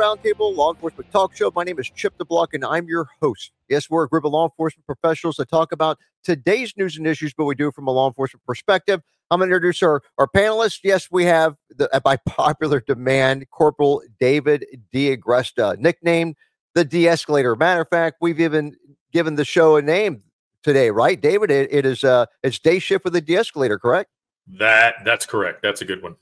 Roundtable Law Enforcement Talk Show. My name is Chip DeBlock, and I'm your host. Yes, we're a group of law enforcement professionals that talk about today's news and issues, but we do it from a law enforcement perspective. I'm going to introduce our, our panelists. Yes, we have, the, by popular demand, Corporal David D'Agresta, nicknamed the De-Escalator. Matter of fact, we've even given the show a name today, right, David? it, it is uh, it's day shift with the De-Escalator, correct? That that's correct. That's a good one.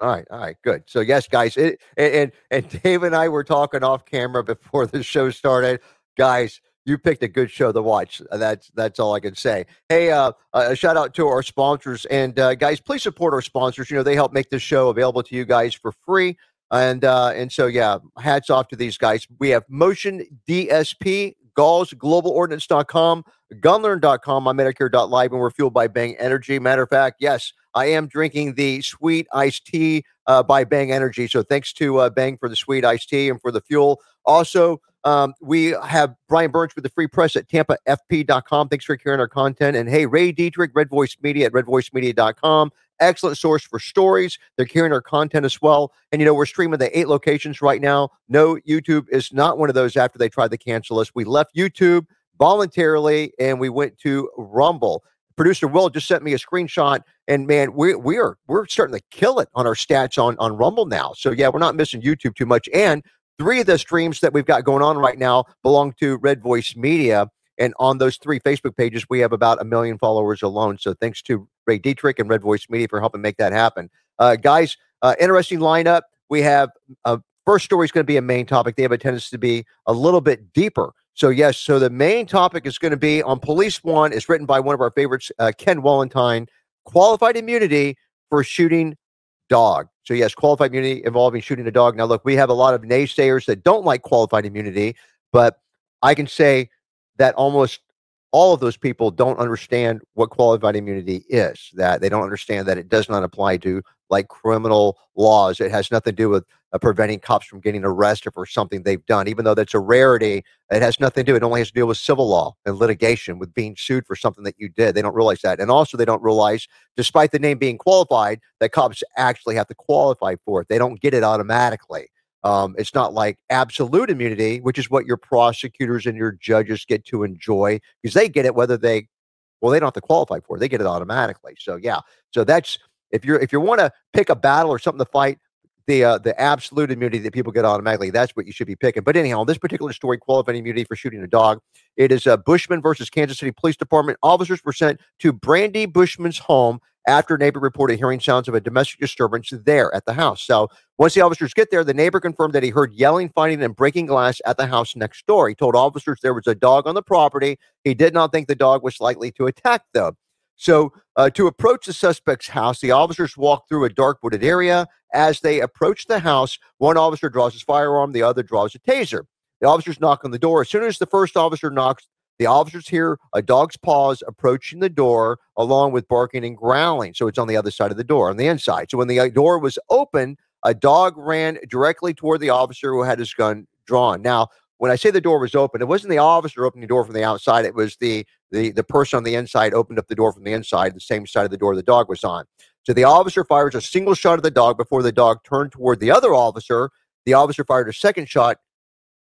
All right, all right, good. So yes, guys, it, and and Dave and I were talking off camera before the show started. Guys, you picked a good show to watch. That's that's all I can say. Hey, uh, a shout out to our sponsors and uh, guys, please support our sponsors. You know they help make this show available to you guys for free. And uh, and so yeah, hats off to these guys. We have Motion DSP, Galls, GlobalOrdnance.com, Gunlearn.com, MyMedicare.live, and we're fueled by Bang Energy. Matter of fact, yes, I am drinking the sweet iced tea uh, by Bang Energy. So thanks to uh, Bang for the sweet iced tea and for the fuel. Also, um, we have Brian Burns with the free press at tampafp.com. Thanks for carrying our content. And hey, Ray Dietrich, Red Voice Media at redvoicemedia.com. Excellent source for stories. They're carrying our content as well. And you know, we're streaming the eight locations right now. No, YouTube is not one of those after they tried to cancel us. We left YouTube voluntarily and we went to Rumble. Producer Will just sent me a screenshot, and man, we we are we're starting to kill it on our stats on on Rumble now. So yeah, we're not missing YouTube too much. And three of the streams that we've got going on right now belong to Red Voice Media. And on those three Facebook pages, we have about a million followers alone. So thanks to Ray Dietrich and Red Voice Media for helping make that happen. Uh, guys, uh, interesting lineup. We have uh, first story is going to be a main topic. They have a tendency to be a little bit deeper. So yes, so the main topic is going to be on Police One. It's written by one of our favorites, uh, Ken Wallentine. Qualified immunity for shooting dog. So yes, qualified immunity involving shooting a dog. Now look, we have a lot of naysayers that don't like qualified immunity, but I can say that almost all of those people don't understand what qualified immunity is. That they don't understand that it does not apply to like criminal laws. It has nothing to do with uh, preventing cops from getting arrested for something they've done, even though that's a rarity. It has nothing to do. It only has to deal with civil law and litigation, with being sued for something that you did. They don't realize that, and also they don't realize, despite the name being qualified, that cops actually have to qualify for it. They don't get it automatically. Um, it's not like absolute immunity, which is what your prosecutors and your judges get to enjoy because they get it whether they, well, they don't have to qualify for it. They get it automatically. So yeah, so that's if you're if you want to pick a battle or something to fight, the uh, the absolute immunity that people get automatically. That's what you should be picking. But anyhow, this particular story, qualifying immunity for shooting a dog, it is uh, Bushman versus Kansas City Police Department. Officers were sent to Brandy Bushman's home after a neighbor reported hearing sounds of a domestic disturbance there at the house. So once the officers get there, the neighbor confirmed that he heard yelling, fighting, and breaking glass at the house next door. He told officers there was a dog on the property. He did not think the dog was likely to attack them. So, uh, to approach the suspect's house, the officers walk through a dark wooded area. As they approach the house, one officer draws his firearm, the other draws a taser. The officers knock on the door. As soon as the first officer knocks, the officers hear a dog's paws approaching the door, along with barking and growling. So it's on the other side of the door, on the inside. So when the uh, door was open, a dog ran directly toward the officer who had his gun drawn. Now, when I say the door was open, it wasn't the officer opening the door from the outside. It was the the the person on the inside opened up the door from the inside, the same side of the door the dog was on. So the officer fires a single shot at the dog before the dog turned toward the other officer. The officer fired a second shot,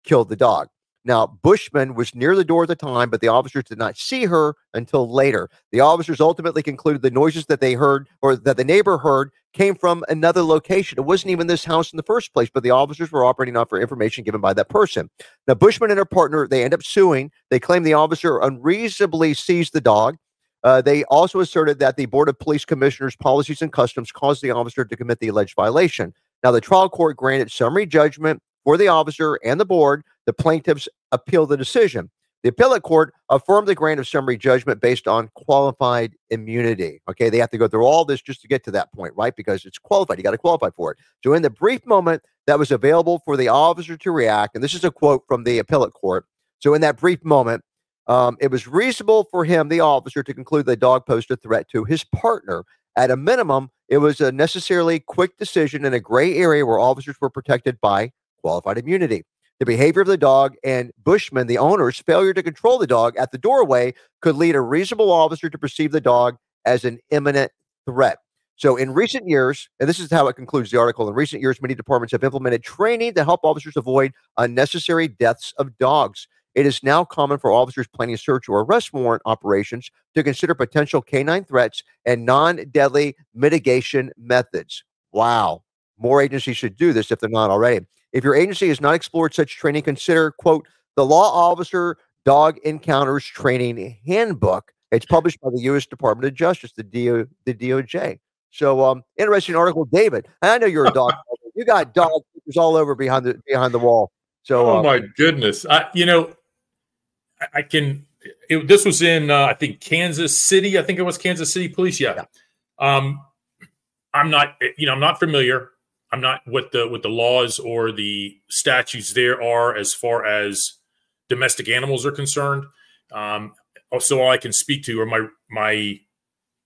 killed the dog. Now, Bushman was near the door at the time, but the officers did not see her until later. The officers ultimately concluded the noises that they heard or that the neighbor heard came from another location. It wasn't even this house in the first place, but the officers were operating off for information given by that person. Now, Bushman and her partner, they end up suing. They claim the officer unreasonably seized the dog. Uh, they also asserted that the Board of Police Commissioners' policies and customs caused the officer to commit the alleged violation. Now, the trial court granted summary judgment for the officer and the board. The plaintiffs appealed the decision. The appellate court affirmed the grant of summary judgment based on qualified immunity. Okay, they have to go through all this just to get to that point, right? Because it's qualified. You got to qualify for it. So, in the brief moment that was available for the officer to react, and this is a quote from the appellate court. So, in that brief moment, um, it was reasonable for him, the officer, to conclude the dog posed a threat to his partner. At a minimum, it was a necessarily quick decision in a gray area where officers were protected by qualified immunity. The behavior of the dog and Bushman, the owner's failure to control the dog at the doorway, could lead a reasonable officer to perceive the dog as an imminent threat. So, in recent years, and this is how it concludes the article, in recent years, many departments have implemented training to help officers avoid unnecessary deaths of dogs. It is now common for officers planning search or arrest warrant operations to consider potential canine threats and non deadly mitigation methods. Wow. More agencies should do this if they're not already. If your agency has not explored such training, consider, quote, the Law Officer Dog Encounters Training Handbook. It's published by the U.S. Department of Justice, the, DO, the DOJ. So, um, interesting article, David. I know you're a dog. you got dog all over behind the behind the wall. So, oh um, my goodness, I, you know, I, I can. It, this was in, uh, I think, Kansas City. I think it was Kansas City Police. Yeah. yeah. Um, I'm not, you know, I'm not familiar. I'm not what the what the laws or the statutes there are as far as domestic animals are concerned. Um, so all I can speak to or my my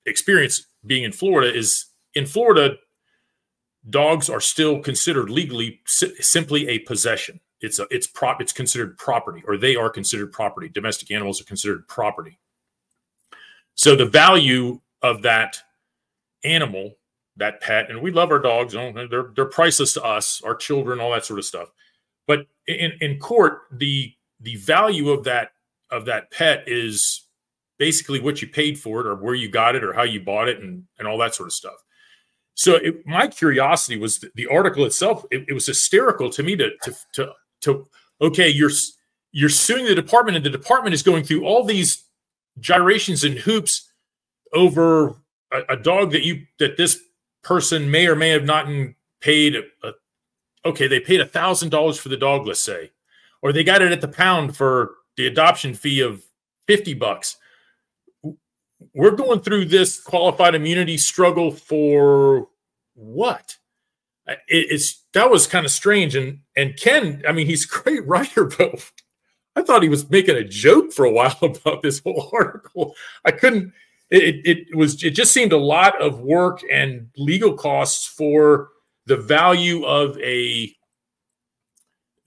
experience being in Florida is in Florida, dogs are still considered legally si- simply a possession. It's a it's prop it's considered property, or they are considered property. Domestic animals are considered property. So the value of that animal, that pet, and we love our dogs. They're they're priceless to us, our children, all that sort of stuff. But in, in court, the the value of that of that pet is basically what you paid for it or where you got it or how you bought it and, and all that sort of stuff. So it, my curiosity was the, the article itself. It, it, was hysterical to me to, to, to, to, okay, you're, you're suing the department and the department is going through all these gyrations and hoops over a, a dog that you, that this person may or may have not paid. A, okay. They paid a thousand dollars for the dog, let's say, or they got it at the pound for the adoption fee of 50 bucks we're going through this qualified immunity struggle for what? It, it's that was kind of strange. And and Ken, I mean, he's a great writer, but I thought he was making a joke for a while about this whole article. I couldn't. It, it was. It just seemed a lot of work and legal costs for the value of a.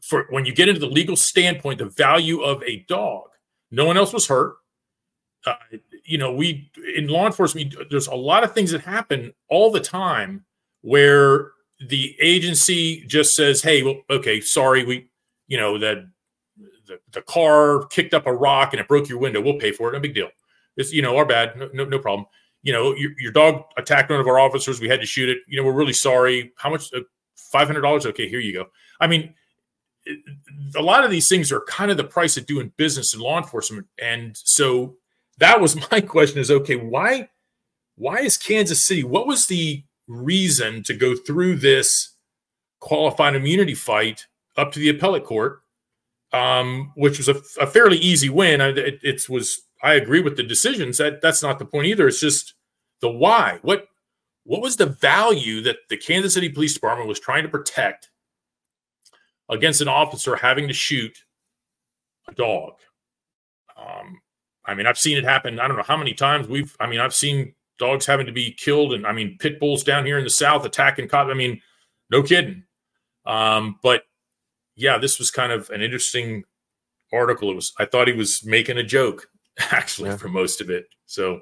For when you get into the legal standpoint, the value of a dog. No one else was hurt. Uh, you know, we in law enforcement, there's a lot of things that happen all the time where the agency just says, "Hey, well, okay, sorry, we, you know, that the, the car kicked up a rock and it broke your window. We'll pay for it. No big deal. It's you know our bad. No, no, no problem. You know, your, your dog attacked one of our officers. We had to shoot it. You know, we're really sorry. How much? Uh, Five hundred dollars. Okay, here you go. I mean, a lot of these things are kind of the price of doing business in law enforcement, and so that was my question is okay why why is kansas city what was the reason to go through this qualified immunity fight up to the appellate court um, which was a, a, fairly easy win it, it was i agree with the decisions that that's not the point either it's just the why what what was the value that the kansas city police department was trying to protect against an officer having to shoot a dog um, I mean, I've seen it happen. I don't know how many times we've. I mean, I've seen dogs having to be killed, and I mean, pit bulls down here in the south attacking cops. I mean, no kidding. Um, but yeah, this was kind of an interesting article. It was. I thought he was making a joke actually yeah. for most of it. So,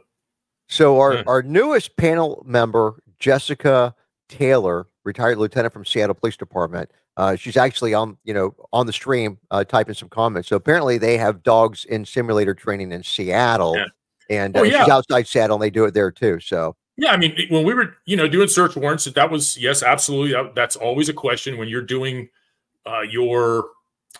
so our yeah. our newest panel member, Jessica Taylor, retired lieutenant from Seattle Police Department. Uh, she's actually on, you know, on the stream uh, typing some comments. So apparently they have dogs in simulator training in Seattle, yeah. and uh, oh, yeah. she's outside Seattle, and they do it there too. So yeah, I mean, when we were, you know, doing search warrants, that was yes, absolutely. That's always a question when you're doing uh, your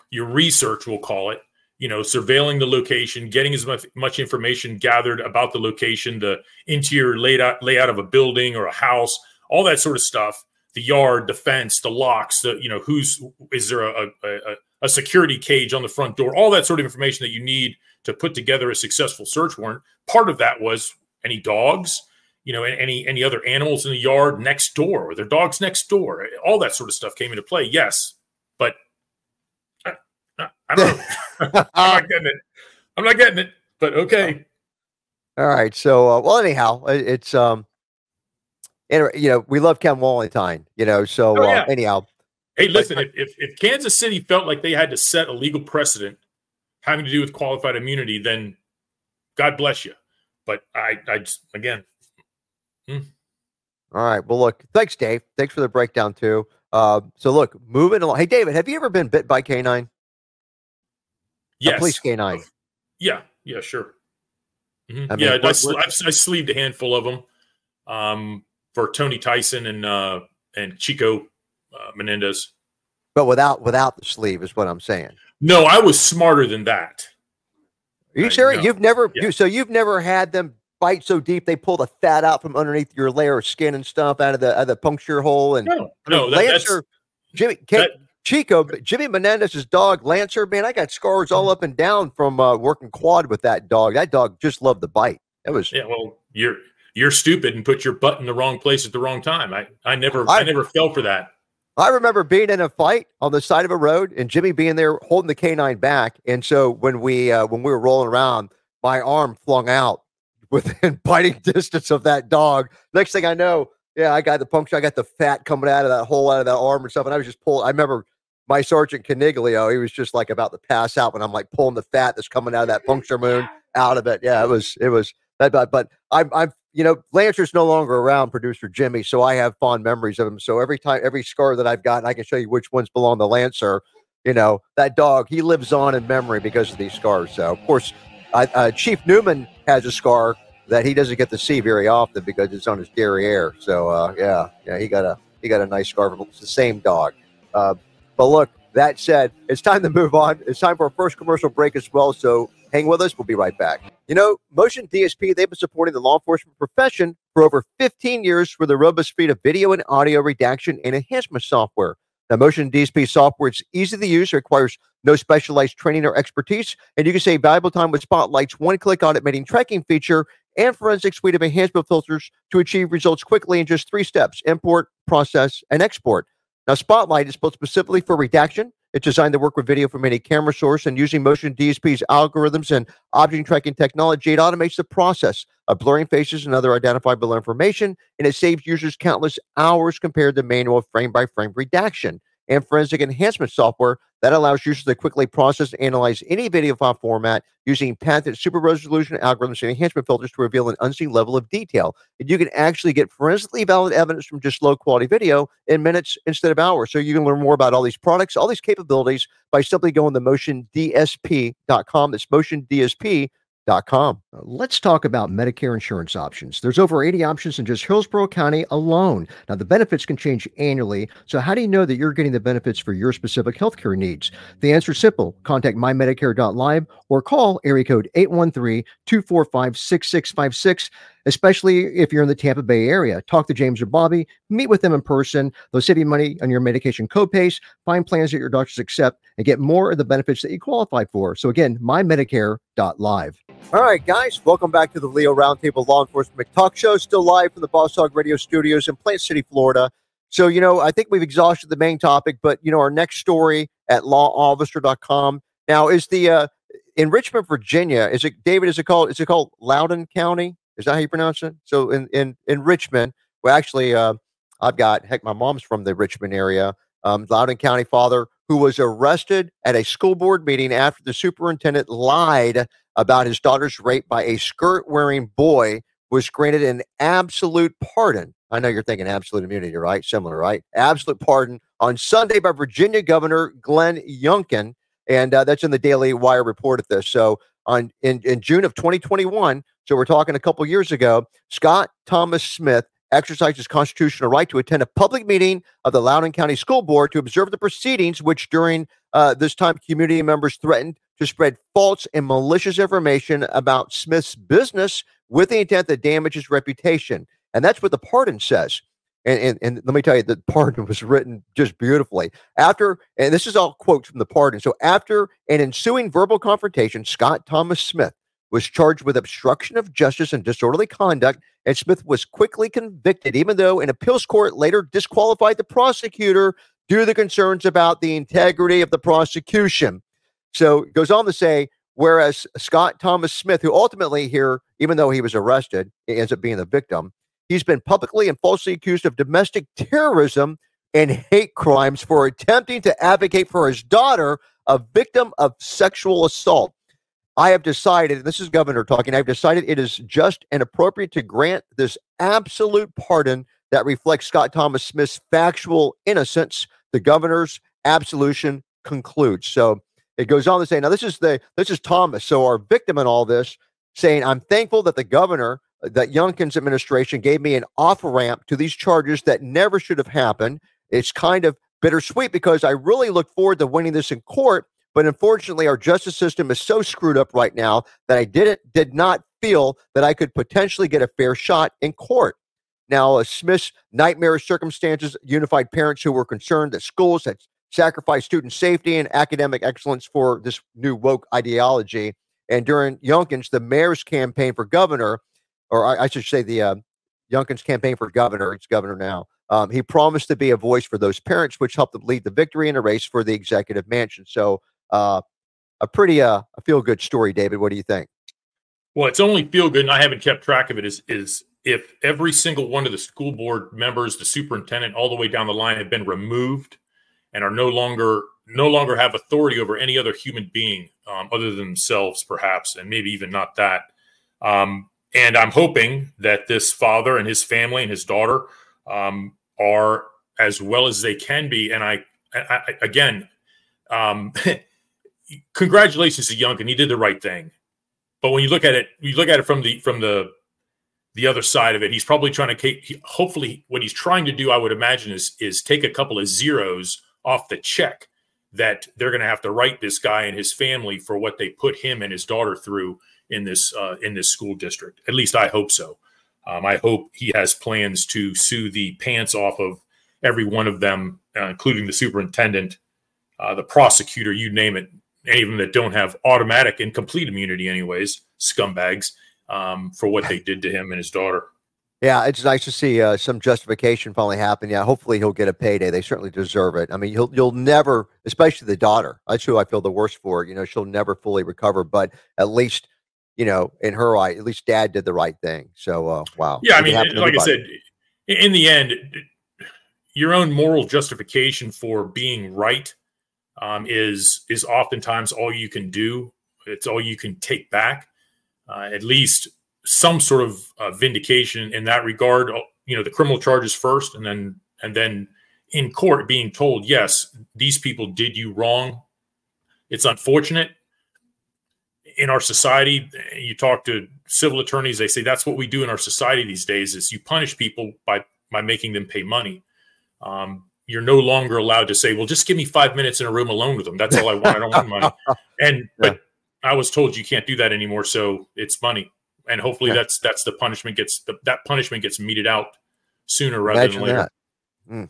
your research, we'll call it. You know, surveilling the location, getting as much, much information gathered about the location, the interior layout layout of a building or a house, all that sort of stuff the yard, the fence, the locks, the you know who's is there a, a, a security cage on the front door, all that sort of information that you need to put together a successful search warrant. Part of that was any dogs, you know, any any other animals in the yard next door, or their dogs next door, all that sort of stuff came into play. Yes, but I, I don't know. I'm not getting it. I'm not getting it. But okay. All right. So, uh, well, anyhow, it's um, and you know, we love Ken Wallentine, you know. So oh, yeah. uh, anyhow, hey, listen, but, if, if Kansas City felt like they had to set a legal precedent having to do with qualified immunity, then God bless you. But I, I just again, hmm. All right. Well, look, thanks, Dave. Thanks for the breakdown too. Uh, so look, moving along. Hey, David, have you ever been bit by canine? Yes. Police canine. Yeah. Yeah. Sure. Mm-hmm. I mean, yeah, what- I, sl- what- I sleeved a handful of them um, for Tony Tyson and uh, and Chico uh, Menendez. But without without the sleeve is what I'm saying. No, I was smarter than that. Are you I know. You've never Yeah. you, so you've never had them bite so deep they pull the fat out from underneath your layer of skin and stuff out of the out of the puncture hole and No, no, that, that's Lancer, Jimmy Ca- that- Chico, Jimmy Menendez's dog, Lancer, man, I got scars all up and down from uh, working quad with that dog. That dog just loved the bite. That was yeah. Well, you're you're stupid and put your butt in the wrong place at the wrong time. I I never I- I, never fell for that. I remember being in a fight on the side of a road and Jimmy being there holding the canine back. And so when we uh, when we were rolling around, my arm flung out within biting distance of that dog. Next thing I know, yeah, I got the puncture. I got the fat coming out of that hole out of that arm and stuff. And I was just pulling. I remember my sergeant Caniglio. He was just like about to pass out when I'm like pulling the fat that's coming out of that puncture wound out of it. Yeah, it was it was that. But, but I'm I'm you know Lancer's no longer around, producer Jimmy. So I have fond memories of him. So every time every scar that I've gotten, I can show you which ones belong to Lancer. You know that dog. He lives on in memory because of these scars. So of course, I, uh, Chief Newman has a scar that he doesn't get to see very often because it's on his derriere. So uh, yeah, yeah, he got a he got a nice scar. It's the same dog. Uh, but look, that said, it's time to move on. It's time for our first commercial break as well. So hang with us. We'll be right back. You know, Motion DSP, they've been supporting the law enforcement profession for over 15 years with a robust suite of video and audio redaction and enhancement software. Now, Motion DSP software is easy to use, requires no specialized training or expertise, and you can save valuable time with Spotlight's one-click automating tracking feature and forensic suite of enhancement filters to achieve results quickly in just three steps: import, process, and export. Now, Spotlight is built specifically for redaction. It's designed to work with video from any camera source, and using Motion DSP's algorithms and object tracking technology, it automates the process of blurring faces and other identifiable information, and it saves users countless hours compared to manual frame-by-frame redaction and forensic enhancement software that allows users to quickly process and analyze any video file format using patented super resolution algorithms and enhancement filters to reveal an unseen level of detail. And you can actually get forensically valid evidence from just low quality video in minutes instead of hours. So you can learn more about all these products, all these capabilities by simply going to motiondsp.com. That's motiondsp.com. Let's talk about Medicare insurance options. There's over 80 options in just Hillsborough County alone. Now, the benefits can change annually. So, how do you know that you're getting the benefits for your specific healthcare needs? The answer is simple. Contact mymedicare.live or call area code 813 245 6656, especially if you're in the Tampa Bay area. Talk to James or Bobby, meet with them in person. They'll save you money on your medication copays, find plans that your doctors accept, and get more of the benefits that you qualify for. So, again, mymedicare.live. All right, guys, welcome back to the Leo Roundtable Law Enforcement Talk Show. Still live from the Boss Hog Radio Studios in Plant City, Florida. So, you know, I think we've exhausted the main topic, but, you know, our next story at lawofficer.com. Now, is the, uh, in Richmond, Virginia, is it, David, is it called, is it called Loudoun County? Is that how you pronounce it? So, in, in, in Richmond, well, actually, uh, I've got, heck, my mom's from the Richmond area. Um, Loudoun County father who was arrested at a school board meeting after the superintendent lied about his daughter's rape by a skirt wearing boy was granted an absolute pardon. I know you're thinking absolute immunity, right? Similar, right? Absolute pardon on Sunday by Virginia Governor Glenn Youngkin. And uh, that's in the Daily Wire reported this. So on in, in June of 2021, so we're talking a couple years ago, Scott Thomas Smith exercised his constitutional right to attend a public meeting of the Loudoun County School Board to observe the proceedings, which during uh, this time community members threatened to spread false and malicious information about Smith's business with the intent to damage his reputation. And that's what the pardon says. And, and, and let me tell you, the pardon was written just beautifully. After, and this is all quotes from the pardon. So, after an ensuing verbal confrontation, Scott Thomas Smith was charged with obstruction of justice and disorderly conduct, and Smith was quickly convicted, even though an appeals court later disqualified the prosecutor due to the concerns about the integrity of the prosecution. So it goes on to say, whereas Scott Thomas Smith, who ultimately here, even though he was arrested, ends up being the victim, he's been publicly and falsely accused of domestic terrorism and hate crimes for attempting to advocate for his daughter, a victim of sexual assault. I have decided, and this is Governor talking, I've decided it is just and appropriate to grant this absolute pardon that reflects Scott Thomas Smith's factual innocence. The governor's absolution concludes. So it goes on to say, now this is the this is Thomas. So our victim in all this saying, I'm thankful that the governor, that Youngkin's administration gave me an off ramp to these charges that never should have happened. It's kind of bittersweet because I really look forward to winning this in court. But unfortunately, our justice system is so screwed up right now that I didn't did not feel that I could potentially get a fair shot in court. Now, uh, Smith's nightmarish circumstances unified parents who were concerned that schools had sacrificed student safety and academic excellence for this new woke ideology. And during Youngkin's, the mayor's campaign for governor, or I, I should say the uh, Youngkin's campaign for governor, it's governor now, um, he promised to be a voice for those parents, which helped them lead the victory in a race for the executive mansion. So, uh, a pretty uh, a feel good story, David. What do you think? Well, it's only feel good, and I haven't kept track of it. Is is if every single one of the school board members, the superintendent, all the way down the line, have been removed and are no longer no longer have authority over any other human being um, other than themselves, perhaps, and maybe even not that. Um, and I'm hoping that this father and his family and his daughter um, are as well as they can be. And I, I, again, um, congratulations to Youngkin. He did the right thing. But when you look at it, you look at it from the from the the other side of it. He's probably trying to he, hopefully what he's trying to do, I would imagine, is is take a couple of zeros off the check that they're going to have to write this guy and his family for what they put him and his daughter through in this uh, in this school district. At least I hope so. Um, I hope he has plans to sue the pants off of every one of them, uh, including the superintendent, uh, the prosecutor, you name it, any of them that don't have automatic and complete immunity, anyways, scumbags, um, for what they did to him and his daughter. Yeah, it's nice to see uh, some justification finally happen. Yeah, hopefully he'll get a payday. They certainly deserve it. I mean, you'll you'll never, especially the daughter. That's who I feel the worst for. You know, she'll never fully recover, but at least you know, in her eye, at least dad did the right thing. So, uh, wow. Yeah, I mean, like I said, in the end, your own moral justification for being right um, is is oftentimes all you can do. It's all you can take back. Uh, at least some sort of uh, vindication in that regard. Uh, you know, the criminal charges first, and then and then in court being told, yes, these people did you wrong. It's unfortunate in our society, you talk to civil attorneys, they say that's what we do in our society these days is you punish people by by making them pay money. Um, you're no longer allowed to say, well, just give me five minutes in a room alone with them. That's all I want. I don't want money. And but I was told you can't do that anymore. So it's money. And hopefully yeah. that's that's the punishment gets the, that punishment gets meted out sooner rather Imagine than later. Mm.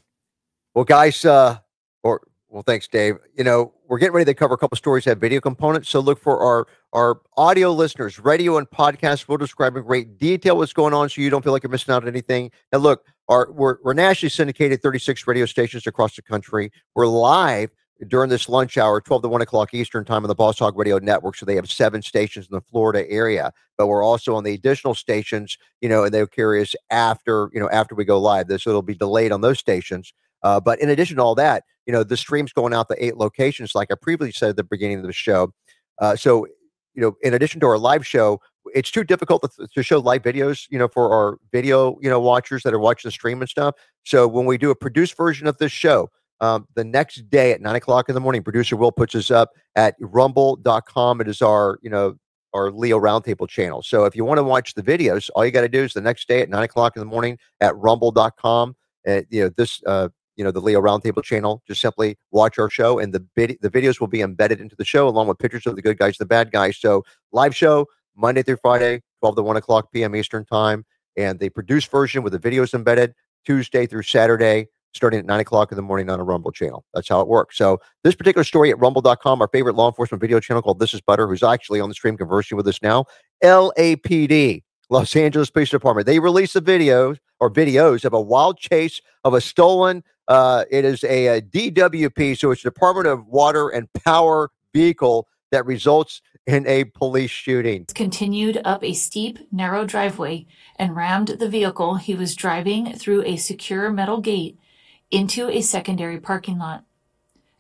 Well, guys, uh, or well, thanks, Dave. You know, we're getting ready to cover a couple stories that have video components. So look for our our audio listeners, radio and podcast. We'll describe in great detail what's going on, so you don't feel like you're missing out on anything. And look, our we're, we're nationally syndicated, 36 radio stations across the country. We're live during this lunch hour, 12 to 1 o'clock Eastern time on the Boss Hog Radio Network. So they have seven stations in the Florida area, but we're also on the additional stations, you know, and they'll carry us after, you know, after we go live. So it'll be delayed on those stations. Uh, but in addition to all that, you know, the stream's going out to eight locations, like I previously said at the beginning of the show. Uh, so, you know, in addition to our live show, it's too difficult to, to, show live videos, you know, for our video, you know, watchers that are watching the stream and stuff. So when we do a produced version of this show, um, the next day at nine o'clock in the morning, producer Will puts us up at rumble.com. It is our, you know, our Leo Roundtable channel. So if you want to watch the videos, all you got to do is the next day at nine o'clock in the morning at rumble.com. Uh, you know, this uh, you know the Leo Roundtable channel. Just simply watch our show, and the vid- the videos will be embedded into the show along with pictures of the good guys, the bad guys. So live show Monday through Friday, twelve to one o'clock p.m. Eastern time, and the produced version with the videos embedded Tuesday through Saturday. Starting at nine o'clock in the morning on a Rumble channel. That's how it works. So, this particular story at rumble.com, our favorite law enforcement video channel called This is Butter, who's actually on the stream conversing with us now, LAPD Los Angeles Police Department. They released a video or videos of a wild chase of a stolen uh, it is a, a, DWP, so it's Department of Water and Power vehicle that results in a police shooting. Continued up a steep, narrow driveway and rammed the vehicle he was driving through a secure metal gate into a secondary parking lot.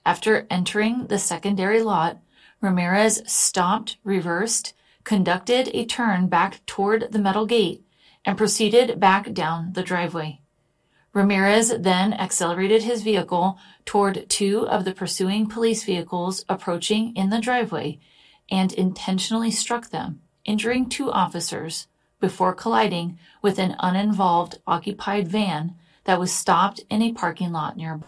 After entering the secondary lot, Ramirez stopped, reversed, conducted a turn back toward the metal gate, and proceeded back down the driveway. Ramirez then accelerated his vehicle toward two of the pursuing police vehicles approaching in the driveway and intentionally struck them, injuring two officers before colliding with an uninvolved occupied van that was stopped in a parking lot nearby.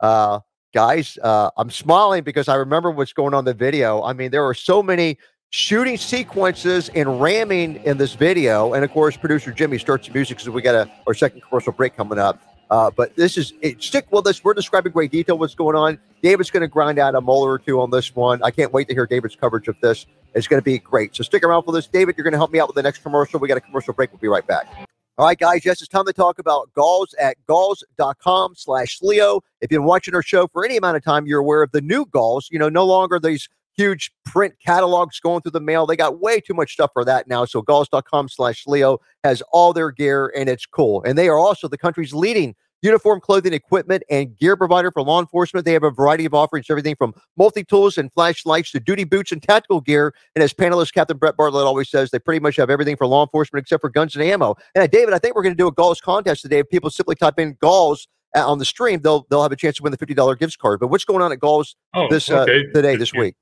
Uh, guys, uh, I'm smiling because I remember what's going on in the video. I mean, there are so many shooting sequences and ramming in this video. And of course, producer Jimmy starts the music because we got a our second commercial break coming up. Uh, but this is it, stick with us. We're describing great detail what's going on. David's going to grind out a molar or two on this one. I can't wait to hear David's coverage of this. It's going to be great. So stick around for this. David, you're going to help me out with the next commercial. We got a commercial break. We'll be right back. All right, guys. Yes, it's time to talk about Galls at galls.com slash Leo. If you've been watching our show for any amount of time, you're aware of the new Galls. You know, no longer these huge print catalogs going through the mail. They got way too much stuff for that now. So galls.com slash Leo has all their gear and it's cool. And they are also the country's leading uniform clothing equipment and gear provider for law enforcement. They have a variety of offerings, everything from multi tools and flashlights to duty boots and tactical gear. And as panelist Captain Brett Bartlett always says, they pretty much have everything for law enforcement except for guns and ammo. And uh, David, I think we're going to do a Galls contest today. If people simply type in Galls uh, on the stream, they'll they'll have a chance to win the fifty dollar gift card. But what's going on at Galls oh, this uh, today this week?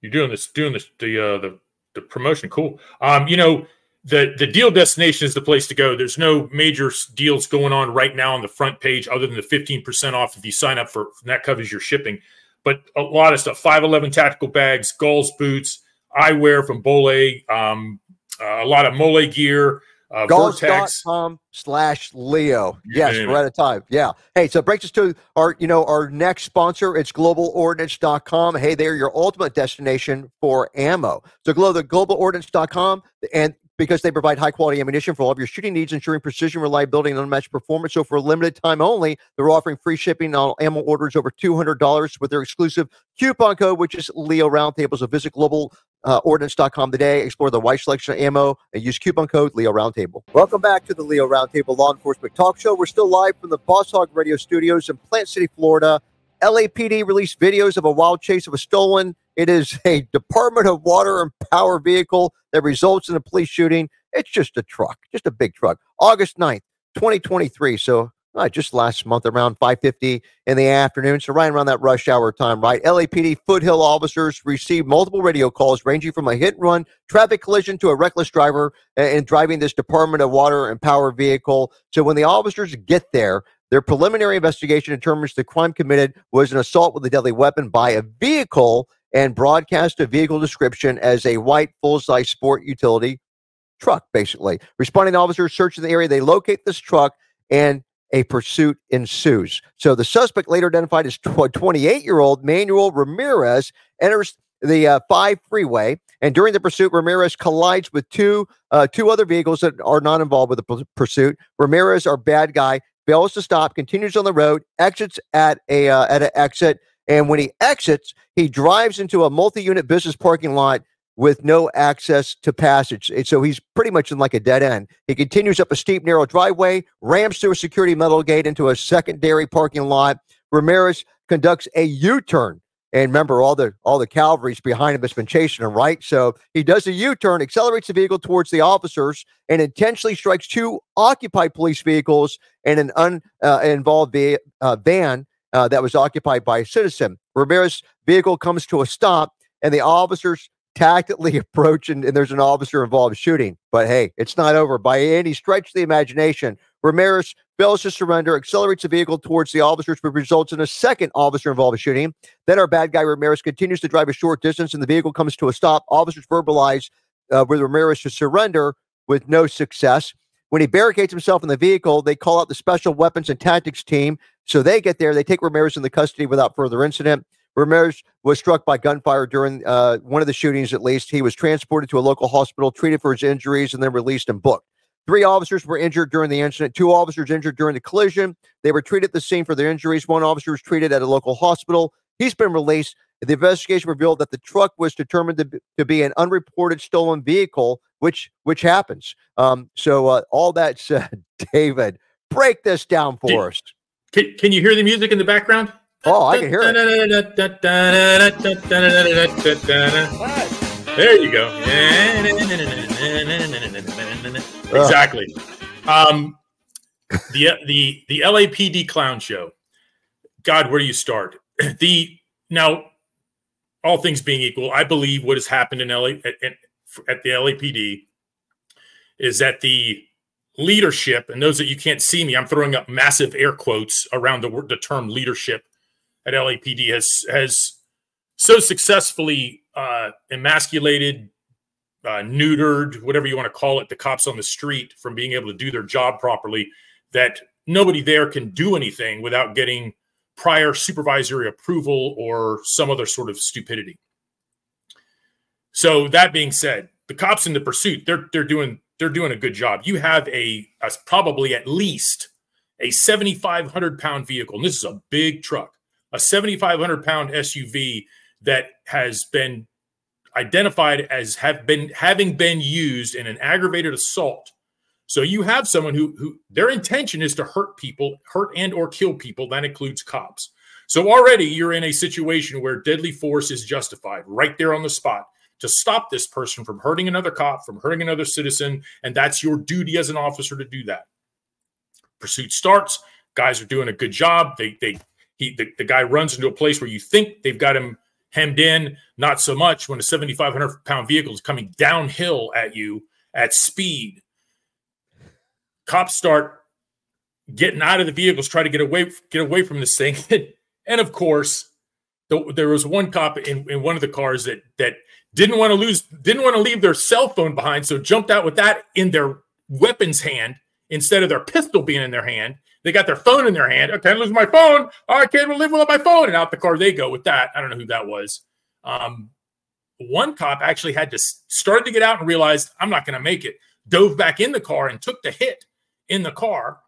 You're doing this, doing this, the uh, the the promotion. Cool. Um, you know, the the deal destination is the place to go. There's no major deals going on right now on the front page other than the 15% off if you sign up for that covers your shipping. But a lot of stuff 511 tactical bags, Galls boots, eyewear from Bollé, um, uh, a lot of Mole gear, uh, Galls.com slash Leo. Yes, we're out of time. Yeah. Hey, so it brings us to our, you know, our next sponsor. It's globalordnance.com. Hey, they're your ultimate destination for ammo. So go to globalordnance.com and because they provide high quality ammunition for all of your shooting needs, ensuring precision, reliability, and unmatched performance. So, for a limited time only, they're offering free shipping on ammo orders over $200 with their exclusive coupon code, which is Leo Roundtable. So, visit global uh, ordnance.com today, explore the wide selection of ammo, and use coupon code Leo Roundtable. Welcome back to the Leo Roundtable Law Enforcement Talk Show. We're still live from the Boss Hog Radio Studios in Plant City, Florida. LAPD released videos of a wild chase of a stolen. It is a Department of Water and Power vehicle that results in a police shooting. It's just a truck, just a big truck. August 9th, 2023. So uh, just last month around 5.50 in the afternoon. So right around that rush hour time, right? LAPD foothill officers received multiple radio calls ranging from a hit and run, traffic collision to a reckless driver and driving this Department of Water and Power vehicle. So when the officers get there, their preliminary investigation determines the crime committed was an assault with a deadly weapon by a vehicle and broadcast a vehicle description as a white full-size sport utility truck, basically. Responding officers search in the area. They locate this truck and a pursuit ensues. So the suspect, later identified as 28 year old Manuel Ramirez, enters the uh, five freeway. And during the pursuit, Ramirez collides with two uh, two other vehicles that are not involved with the pursuit. Ramirez, our bad guy, fails to stop, continues on the road, exits at a uh, at an exit, and when he exits, he drives into a multi-unit business parking lot with no access to passage. So he's pretty much in like a dead end. He continues up a steep, narrow driveway, rams through a security metal gate into a secondary parking lot. Ramirez conducts a U-turn. And remember, all the all the cavalry's behind him has been chasing him, right? So he does a U-turn, accelerates the vehicle towards the officers, and intentionally strikes two occupied police vehicles and an uninvolved uh, uh, van uh, that was occupied by a citizen. Ramirez's vehicle comes to a stop, and the officers tactically approach, and, and there's an officer involved shooting. But hey, it's not over by any stretch of the imagination. Ramirez fails to surrender, accelerates the vehicle towards the officers, but results in a second officer involved shooting. Then our bad guy Ramirez continues to drive a short distance, and the vehicle comes to a stop. Officers verbalize uh, with Ramirez to surrender with no success. When he barricades himself in the vehicle, they call out the special weapons and tactics team. So they get there, they take Ramirez into custody without further incident. Ramirez was struck by gunfire during uh, one of the shootings, at least. He was transported to a local hospital, treated for his injuries, and then released and booked. Three officers were injured during the incident. Two officers injured during the collision. They were treated at the scene for their injuries. One officer was treated at a local hospital. He's been released. The investigation revealed that the truck was determined to be, to be an unreported stolen vehicle, which which happens. Um, so uh, all that said, David, break this down for us. Can, can you hear the music in the background? Oh, I can hear it. There you go. Exactly. Um, the the the LAPD clown show. God, where do you start? The now, all things being equal, I believe what has happened in LA at, at the LAPD is that the leadership, and those that you can't see me, I'm throwing up massive air quotes around the the term leadership at LAPD has has so successfully uh, emasculated, uh, neutered, whatever you want to call it, the cops on the street from being able to do their job properly. That nobody there can do anything without getting prior supervisory approval or some other sort of stupidity. So that being said, the cops in the pursuit they're they're doing they're doing a good job. You have a, a probably at least a 7,500 pound vehicle, and this is a big truck, a 7,500 pound SUV that has been identified as have been having been used in an aggravated assault. So you have someone who who their intention is to hurt people, hurt and or kill people. That includes cops. So already you're in a situation where deadly force is justified right there on the spot to stop this person from hurting another cop, from hurting another citizen, and that's your duty as an officer to do that. Pursuit starts. Guys are doing a good job. They they he the, the guy runs into a place where you think they've got him hemmed in. Not so much when a 7,500 pound vehicle is coming downhill at you at speed. Cops start getting out of the vehicles, try to get away get away from this thing, and of course, the, there was one cop in, in one of the cars that that didn't want to lose, didn't want to leave their cell phone behind, so jumped out with that in their weapons hand instead of their pistol being in their hand. They got their phone in their hand. I can't lose my phone. I can't live without my phone. And out the car they go with that. I don't know who that was. Um, one cop actually had to start to get out and realized I'm not going to make it. Dove back in the car and took the hit in the car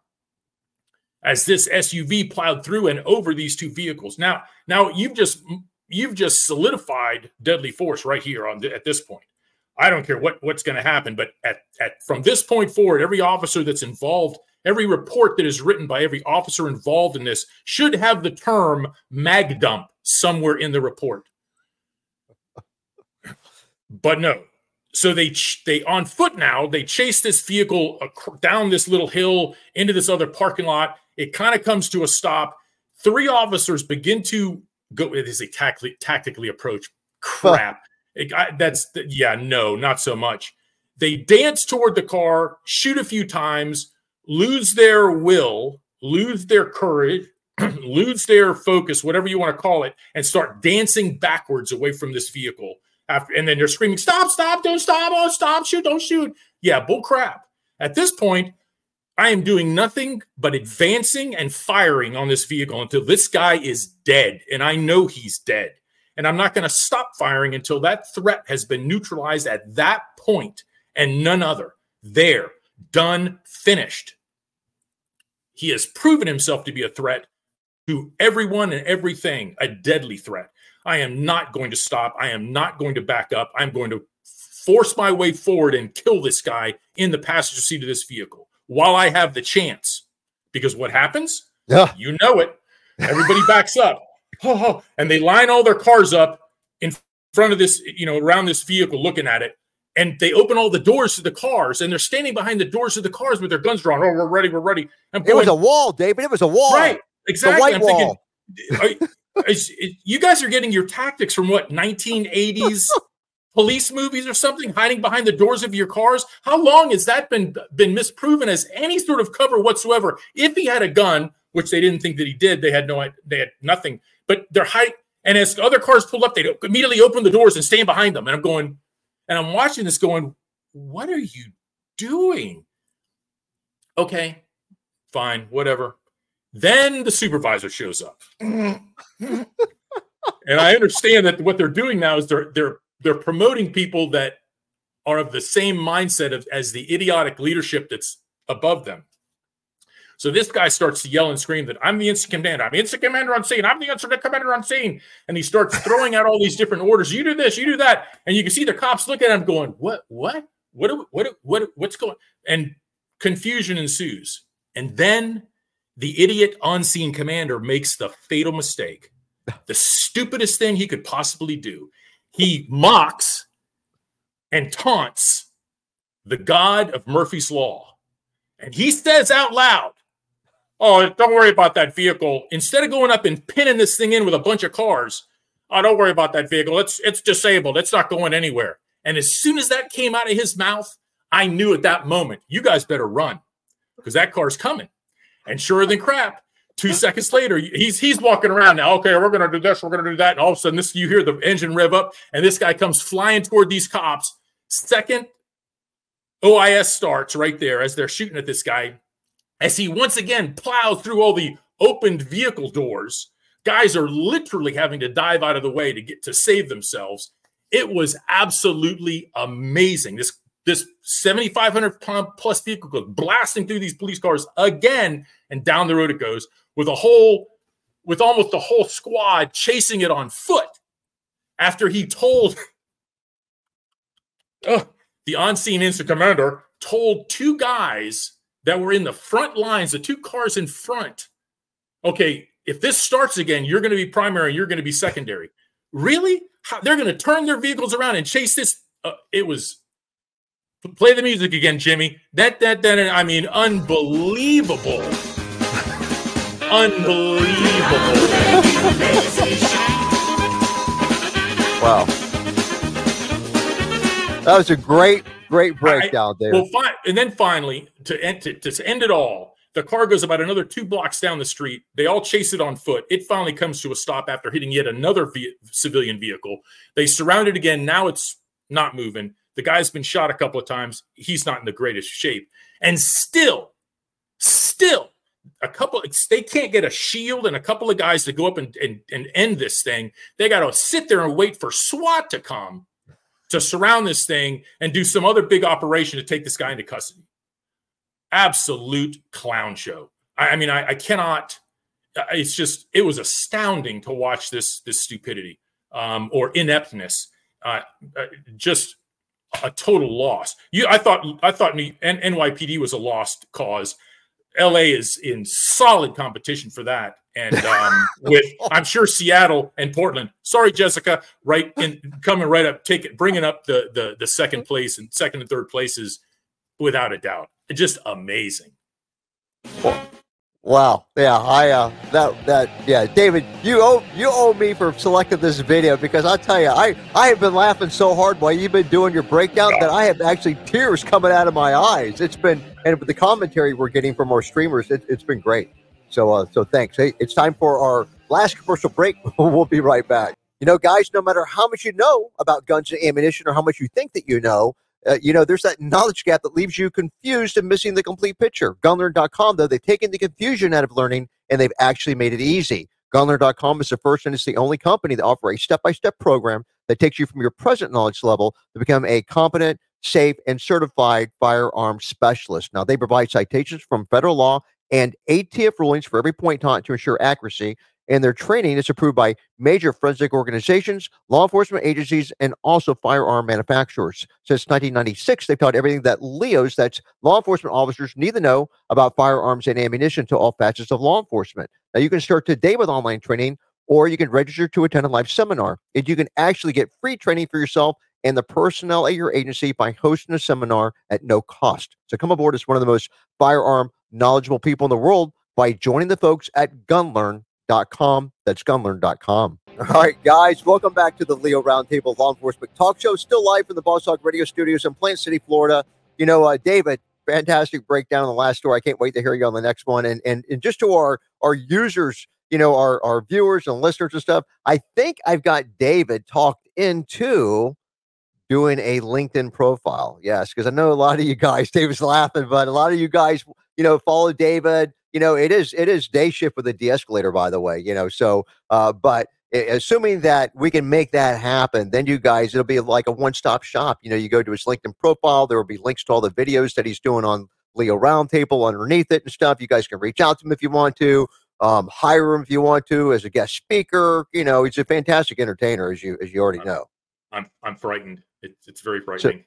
as this SUV plowed through and over these two vehicles. Now, now you've just you've just solidified deadly force right here on the, at this point. I don't care what what's going to happen, but at, at from this point forward, every officer that's involved Every report that is written by every officer involved in this should have the term mag dump somewhere in the report. But no. So they they on foot now. They chase this vehicle down this little hill into this other parking lot. It kind of comes to a stop. Three officers begin to go. It is a tactically tactically approach. Crap. It, I, that's yeah. No, not so much. They dance toward the car, shoot a few times lose their will, lose their courage, lose their focus, whatever you want to call it, and start dancing backwards away from this vehicle. After and then they're screaming, "Stop! Stop! Don't stop! Oh, stop! Shoot! Don't shoot!" Yeah, bull crap. At this point, I am doing nothing but advancing and firing on this vehicle until this guy is dead, and I know he's dead. And I'm not going to stop firing until that threat has been neutralized at that point and none other. There, done, finished. He has proven himself to be a threat to everyone and everything, a deadly threat. I am not going to stop. I am not going to back up. I'm going to force my way forward and kill this guy in the passenger seat of this vehicle while I have the chance. Because what happens? Yeah. You know it. Everybody backs up. and they line all their cars up in front of this, you know, around this vehicle looking at it and they open all the doors to the cars and they're standing behind the doors of the cars with their guns drawn. Oh, we're ready, we're ready. Going, it was a wall, David. It was a wall. Right. Exactly. white I'm wall. Thinking, is, is, you guys are getting your tactics from what 1980s police movies or something, hiding behind the doors of your cars. How long has that been been misproven as any sort of cover whatsoever? If he had a gun, which they didn't think that he did, they had no, they had nothing. But they're hiding. And as other cars pull up, they immediately open the doors and stand behind them. And I'm going, and I'm watching this going, what are you doing? Okay, fine, whatever. Then the supervisor shows up. and I understand that what they're doing now is they're they're they're promoting people that are of the same mindset of, as the idiotic leadership that's above them. So this guy starts to yell and scream that I'm the incident commander. I'm the incident commander on scene. I'm the incident commander on scene. And he starts throwing out all these different orders. You do this, you do that. And you can see the cops looking at him going, what, what, what, what, what, what's going And confusion ensues. And then the idiot on scene commander makes the fatal mistake, the stupidest thing he could possibly do. He mocks and taunts the God of Murphy's Law. And he says out loud, Oh, don't worry about that vehicle. Instead of going up and pinning this thing in with a bunch of cars, oh, don't worry about that vehicle. It's it's disabled. It's not going anywhere. And as soon as that came out of his mouth, I knew at that moment, you guys better run because that car's coming. And sure than crap, two seconds later, he's he's walking around now. Okay, we're gonna do this, we're gonna do that, and all of a sudden, this you hear the engine rev up, and this guy comes flying toward these cops. Second OIS starts right there as they're shooting at this guy as he once again plows through all the opened vehicle doors. Guys are literally having to dive out of the way to get to save themselves. It was absolutely amazing. This this 7,500 pound plus vehicle goes blasting through these police cars again, and down the road it goes with a whole, with almost the whole squad chasing it on foot. After he told uh, the on-scene incident commander told two guys that were in the front lines, the two cars in front. Okay, if this starts again, you're going to be primary, you're going to be secondary. Really? How, they're going to turn their vehicles around and chase this. Uh, it was play the music again, Jimmy. That that that. I mean, unbelievable, unbelievable. wow, that was a great Great breakdown there. Well, fine. And then finally, to end, to, to end it all, the car goes about another two blocks down the street. They all chase it on foot. It finally comes to a stop after hitting yet another ve- civilian vehicle. They surround it again. Now it's not moving. The guy's been shot a couple of times. He's not in the greatest shape. And still, still, a couple they can't get a shield and a couple of guys to go up and, and, and end this thing. They got to sit there and wait for SWAT to come to surround this thing and do some other big operation to take this guy into custody. Absolute clown show. I, I mean, I, I, cannot. It's just it was astounding to watch this this stupidity um, or ineptness. Uh, uh, just a total loss. You, I thought I thought NYPD was a lost cause. LA is in solid competition for that. And um, with, I'm sure Seattle and Portland. Sorry, Jessica, right in coming right up, taking bringing up the the the second place and second and third places, without a doubt. Just amazing. Wow. Yeah, I uh that that yeah, David, you owe you owe me for selecting this video because I'll tell you, I I have been laughing so hard while you've been doing your breakdown that I have actually tears coming out of my eyes. It's been and with the commentary we're getting from our streamers, it, has been great. So uh so thanks. Hey, it's time for our last commercial break. we'll be right back. You know, guys, no matter how much you know about guns and ammunition or how much you think that you know, uh, you know, there's that knowledge gap that leaves you confused and missing the complete picture. Gunlearn.com, though, they've taken the confusion out of learning and they've actually made it easy. Gunlearn.com is the first and it's the only company that offers a step by step program that takes you from your present knowledge level to become a competent, safe, and certified firearm specialist. Now, they provide citations from federal law and ATF rulings for every point taught to ensure accuracy and their training is approved by major forensic organizations, law enforcement agencies, and also firearm manufacturers. Since 1996, they've taught everything that LEOs, that's law enforcement officers, need to know about firearms and ammunition to all facets of law enforcement. Now, you can start today with online training, or you can register to attend a live seminar. And you can actually get free training for yourself and the personnel at your agency by hosting a seminar at no cost. So come aboard as one of the most firearm knowledgeable people in the world by joining the folks at Gunlearn gunlearn.com. That's gunlearn.com. All right, guys, welcome back to the Leo Roundtable Law Enforcement Talk Show. Still live from the Boss Hog Radio Studios in Plant City, Florida. You know, uh, David, fantastic breakdown on the last story. I can't wait to hear you on the next one. And and, and just to our our users, you know, our our viewers and listeners and stuff, I think I've got David talked into doing a LinkedIn profile. Yes, because I know a lot of you guys, David's laughing, but a lot of you guys, you know, follow David you know, it is it is day shift with a de-escalator, by the way. You know, so uh, but assuming that we can make that happen, then you guys, it'll be like a one stop shop. You know, you go to his LinkedIn profile, there will be links to all the videos that he's doing on Leo Roundtable underneath it and stuff. You guys can reach out to him if you want to. Um, hire him if you want to as a guest speaker. You know, he's a fantastic entertainer, as you as you already know. I'm I'm frightened. It's it's very frightening. So,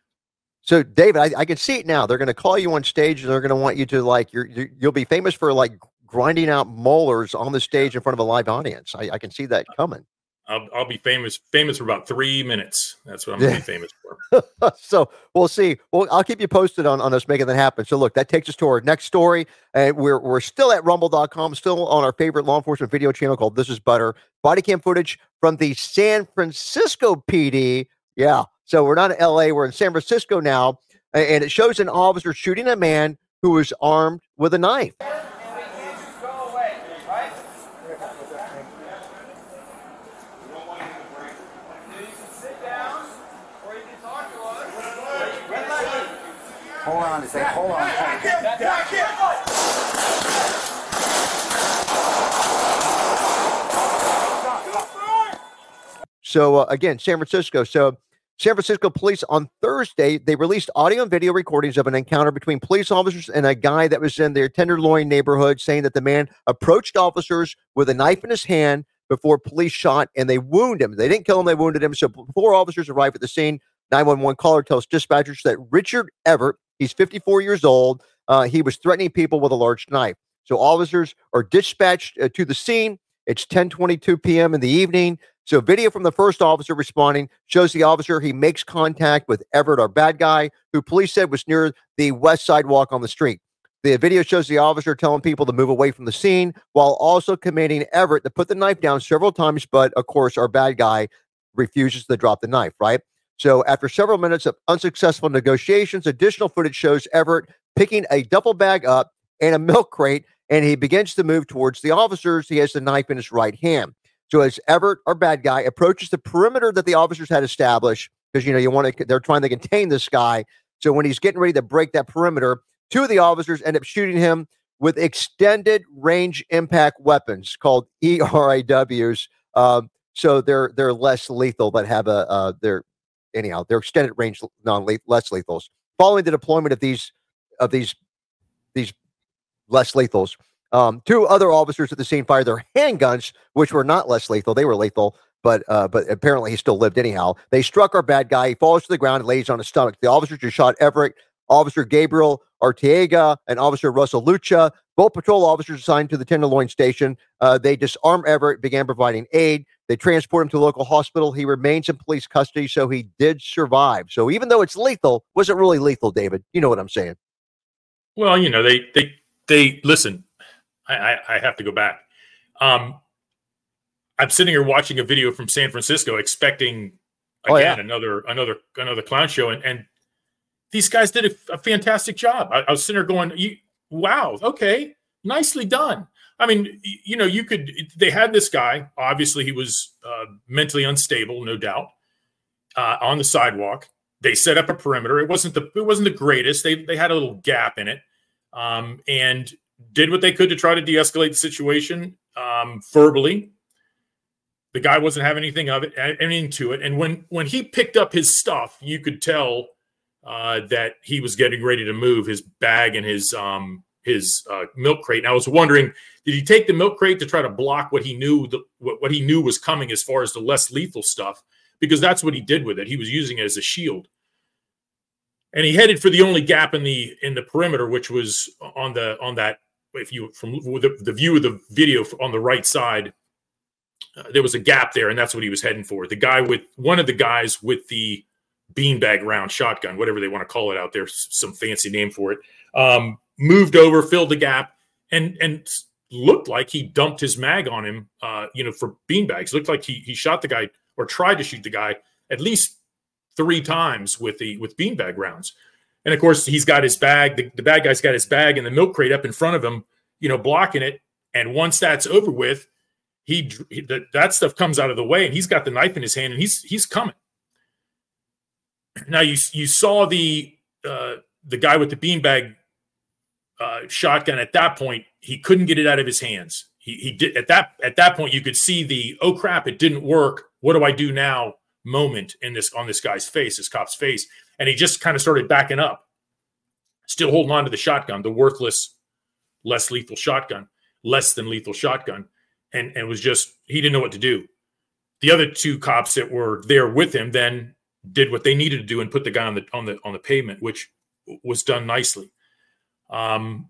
so David, I, I can see it now. They're going to call you on stage, and they're going to want you to like you're, you you'll be famous for like grinding out molars on the stage in front of a live audience. I, I can see that coming. I'll, I'll be famous famous for about three minutes. That's what I'm gonna be famous for. so we'll see. Well, I'll keep you posted on, on us making that happen. So look, that takes us to our next story. And we're we're still at rumble.com, still on our favorite law enforcement video channel called This Is Butter. Body cam footage from the San Francisco PD. Yeah. So we're not in LA, we're in San Francisco now. And it shows an officer shooting a man who was armed with a knife. Hold on a second. Hold on. So uh, again, San Francisco. So San Francisco police on Thursday they released audio and video recordings of an encounter between police officers and a guy that was in their Tenderloin neighborhood, saying that the man approached officers with a knife in his hand before police shot and they wounded him. They didn't kill him; they wounded him. So before officers arrived at the scene, 911 caller tells dispatchers that Richard Everett He's 54 years old. Uh, he was threatening people with a large knife. So officers are dispatched uh, to the scene. It's 10:22 p.m. in the evening. So video from the first officer responding shows the officer he makes contact with Everett, our bad guy, who police said was near the west sidewalk on the street. The video shows the officer telling people to move away from the scene while also commanding Everett to put the knife down several times. But of course, our bad guy refuses to drop the knife, right? So, after several minutes of unsuccessful negotiations, additional footage shows Everett picking a duffel bag up and a milk crate, and he begins to move towards the officers. He has the knife in his right hand. So, as Everett, our bad guy, approaches the perimeter that the officers had established, because you know you want to, they're trying to contain this guy. So, when he's getting ready to break that perimeter, two of the officers end up shooting him with extended range impact weapons called ERIWs. Um, so they're they're less lethal, but have a uh, they're anyhow, they're extended range non less lethals. Following the deployment of these of these these less lethals, um, two other officers at the scene fired their handguns, which were not less lethal. They were lethal, but uh, but apparently he still lived anyhow. They struck our bad guy. He falls to the ground and lays on his stomach. The officers just shot Everett, Officer Gabriel Arteaga, and Officer Russell Lucha. Both patrol officers assigned to the Tenderloin station. Uh, they disarm Everett, began providing aid. They transport him to a local hospital. He remains in police custody, so he did survive. So even though it's lethal, wasn't really lethal, David. You know what I'm saying? Well, you know they they they listen. I I, I have to go back. Um, I'm sitting here watching a video from San Francisco, expecting again oh, yeah. another another another clown show, and, and these guys did a, a fantastic job. I, I, was sitting there going, "You, wow, okay, nicely done." I mean, you know, you could. They had this guy. Obviously, he was uh, mentally unstable, no doubt, uh, on the sidewalk. They set up a perimeter. It wasn't the it wasn't the greatest. They they had a little gap in it, um, and did what they could to try to de-escalate the situation um, verbally. The guy wasn't having anything of it, anything to it. And when when he picked up his stuff, you could tell uh, that he was getting ready to move his bag and his um, his uh, milk crate. And I was wondering, did he take the milk crate to try to block what he knew the, what, what he knew was coming as far as the less lethal stuff? Because that's what he did with it. He was using it as a shield. And he headed for the only gap in the in the perimeter, which was on the on that if you from the, the view of the video on the right side, uh, there was a gap there, and that's what he was heading for. The guy with one of the guys with the beanbag round shotgun, whatever they want to call it out there, some fancy name for it. Um, moved over, filled the gap, and and looked like he dumped his mag on him. Uh, you know, for beanbags, looked like he he shot the guy or tried to shoot the guy at least three times with the with beanbag rounds. And of course, he's got his bag. The, the bad guy's got his bag and the milk crate up in front of him, you know, blocking it. And once that's over with, he, he that, stuff comes out of the way, and he's got the knife in his hand, and he's he's coming. Now you you saw the uh, the guy with the beanbag uh, shotgun at that point, he couldn't get it out of his hands. he he did at that at that point you could see the oh crap it didn't work what do I do now moment in this on this guy's face this cop's face and he just kind of started backing up. Still holding on to the shotgun the worthless less lethal shotgun less than lethal shotgun and and was just he didn't know what to do. The other two cops that were there with him then did what they needed to do and put the guy on the on the on the pavement which was done nicely. Um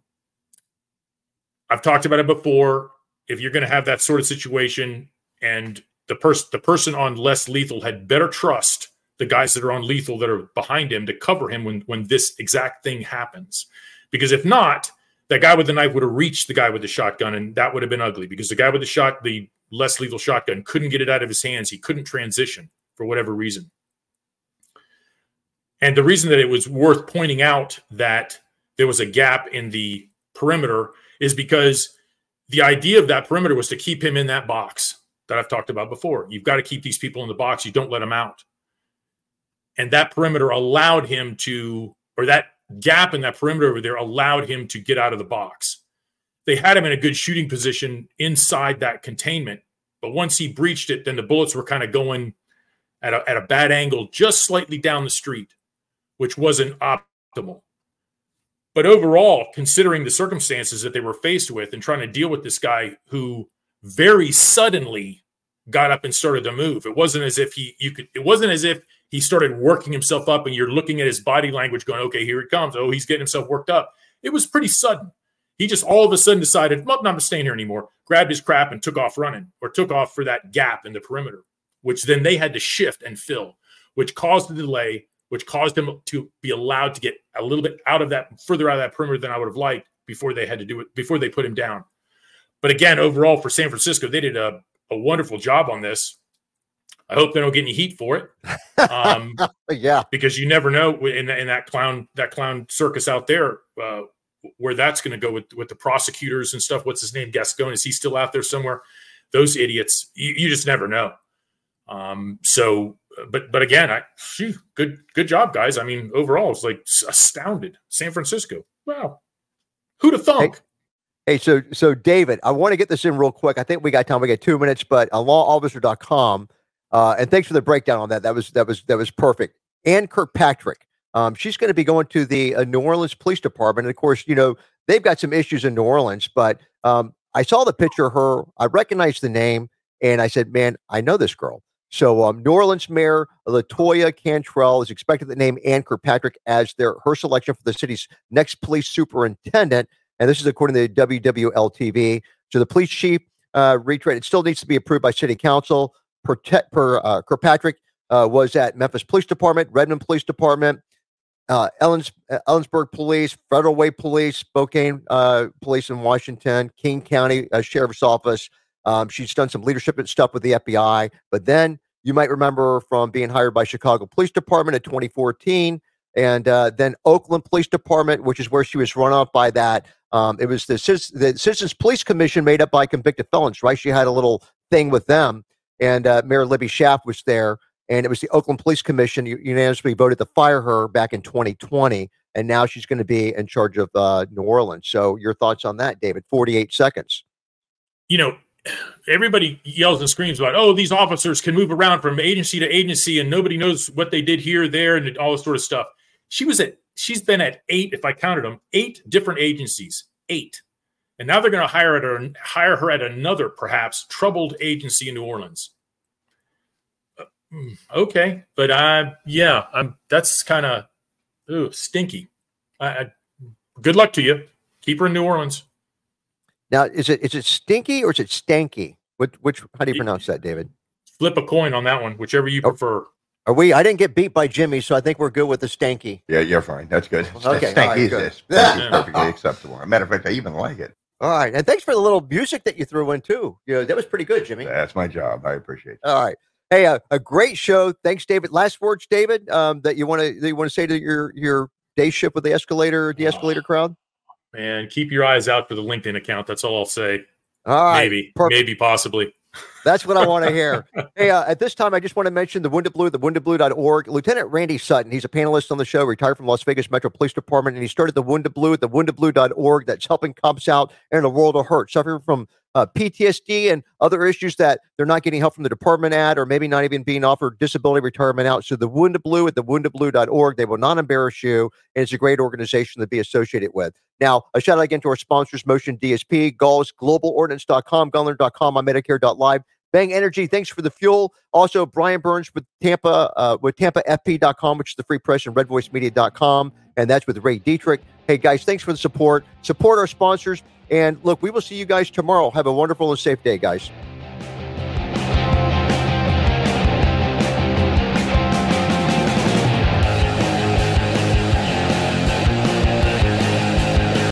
I've talked about it before. If you're going to have that sort of situation, and the person the person on less lethal had better trust the guys that are on lethal that are behind him to cover him when when this exact thing happens, because if not, that guy with the knife would have reached the guy with the shotgun, and that would have been ugly. Because the guy with the shot, the less lethal shotgun, couldn't get it out of his hands. He couldn't transition for whatever reason. And the reason that it was worth pointing out that there was a gap in the perimeter is because the idea of that perimeter was to keep him in that box that I've talked about before. You've got to keep these people in the box. You don't let them out. And that perimeter allowed him to, or that gap in that perimeter over there allowed him to get out of the box. They had him in a good shooting position inside that containment. But once he breached it, then the bullets were kind of going at a, at a bad angle just slightly down the street, which wasn't optimal. But overall, considering the circumstances that they were faced with and trying to deal with this guy who very suddenly got up and started to move, it wasn't as if he you could it wasn't as if he started working himself up and you're looking at his body language going, okay, here it comes. Oh, he's getting himself worked up. It was pretty sudden. He just all of a sudden decided, well, I'm not staying here anymore, grabbed his crap and took off running or took off for that gap in the perimeter, which then they had to shift and fill, which caused the delay, which caused him to be allowed to get a little bit out of that further out of that perimeter than I would have liked before they had to do it before they put him down. But again, overall for San Francisco, they did a, a wonderful job on this. I hope they don't get any heat for it. Um, yeah, because you never know in, in that clown that clown circus out there uh, where that's going to go with with the prosecutors and stuff. What's his name? Gascon is he still out there somewhere? Those idiots, you, you just never know. Um, so but but again, I phew, good good job, guys. I mean, overall, it's like astounded. San Francisco. Wow, who'd have thunk? Hey, hey, so so David, I want to get this in real quick. I think we got time. We got two minutes, but uh, lawofficer.com. Uh, and thanks for the breakdown on that. That was that was that was perfect. Anne Kirkpatrick. Um, she's going to be going to the uh, New Orleans Police Department. And of course, you know they've got some issues in New Orleans, but um, I saw the picture of her. I recognized the name, and I said, "Man, I know this girl." So, um, New Orleans Mayor LaToya Cantrell is expected to name Anne Kirkpatrick as their her selection for the city's next police superintendent, and this is according to WWL-TV. So, the police chief uh, it still needs to be approved by City Council. Protect per uh, Kirkpatrick uh, was at Memphis Police Department, Redmond Police Department, uh, Ellens, uh, Ellensburg Police, Federal Way Police, Spokane uh, Police in Washington, King County uh, Sheriff's Office. Um, she's done some leadership and stuff with the FBI, but then you might remember from being hired by Chicago Police Department in 2014, and then Oakland Police Department, which is where she was run off by that. Um, it was the, the Citizens Police Commission made up by convicted felons, right? She had a little thing with them, and uh, Mayor Libby Schaaf was there, and it was the Oakland Police Commission unanimously voted to fire her back in 2020, and now she's going to be in charge of uh, New Orleans. So, your thoughts on that, David? 48 seconds. You know, everybody yells and screams about, oh, these officers can move around from agency to agency and nobody knows what they did here, there, and all this sort of stuff. She was at, she's been at eight, if I counted them, eight different agencies, eight. And now they're going to hire her, hire her at another, perhaps troubled agency in New Orleans. Uh, hmm, okay, but I, yeah, I'm. That's kind of, ooh, stinky. I, I, good luck to you. Keep her in New Orleans. Now, is it is it stinky or is it stanky? Which which how do you pronounce that, David? Flip a coin on that one, whichever you oh. prefer. Are we? I didn't get beat by Jimmy, so I think we're good with the stanky. Yeah, you're fine. That's good. Okay, stanky right, is this. Yeah. perfectly acceptable. As a matter of fact, I even like it. All right, and thanks for the little music that you threw in too. You know, that was pretty good, Jimmy. That's my job. I appreciate it. All right. Hey, uh, a great show. Thanks, David. Last words, David, um, that you want to you want to say to your your day shift with the escalator, the escalator crowd. And keep your eyes out for the LinkedIn account. That's all I'll say. All right. Maybe, perfect. maybe, possibly. That's what I want to hear. hey, uh, at this time, I just want to mention the Wounded Blue, the woundedblue.org. Lieutenant Randy Sutton, he's a panelist on the show, retired from Las Vegas Metro Police Department, and he started the Wounded Blue at the woundedblue.org that's helping cops out in a world of hurt, suffering from uh, PTSD and other issues that they're not getting help from the department at, or maybe not even being offered disability retirement out. So the Wounded Blue at the woundedblue.org, they will not embarrass you. And it's a great organization to be associated with. Now, a shout out again to our sponsors, Motion DSP, Galls, GlobalOrdnance.com, Gunlearn.com, MyMedicare.live. Bang Energy, thanks for the fuel. Also, Brian Burns with Tampa, uh, with TampaFP.com, which is the free press, and RedVoiceMedia.com, and that's with Ray Dietrich. Hey, guys, thanks for the support. Support our sponsors. And look, we will see you guys tomorrow. Have a wonderful and safe day, guys.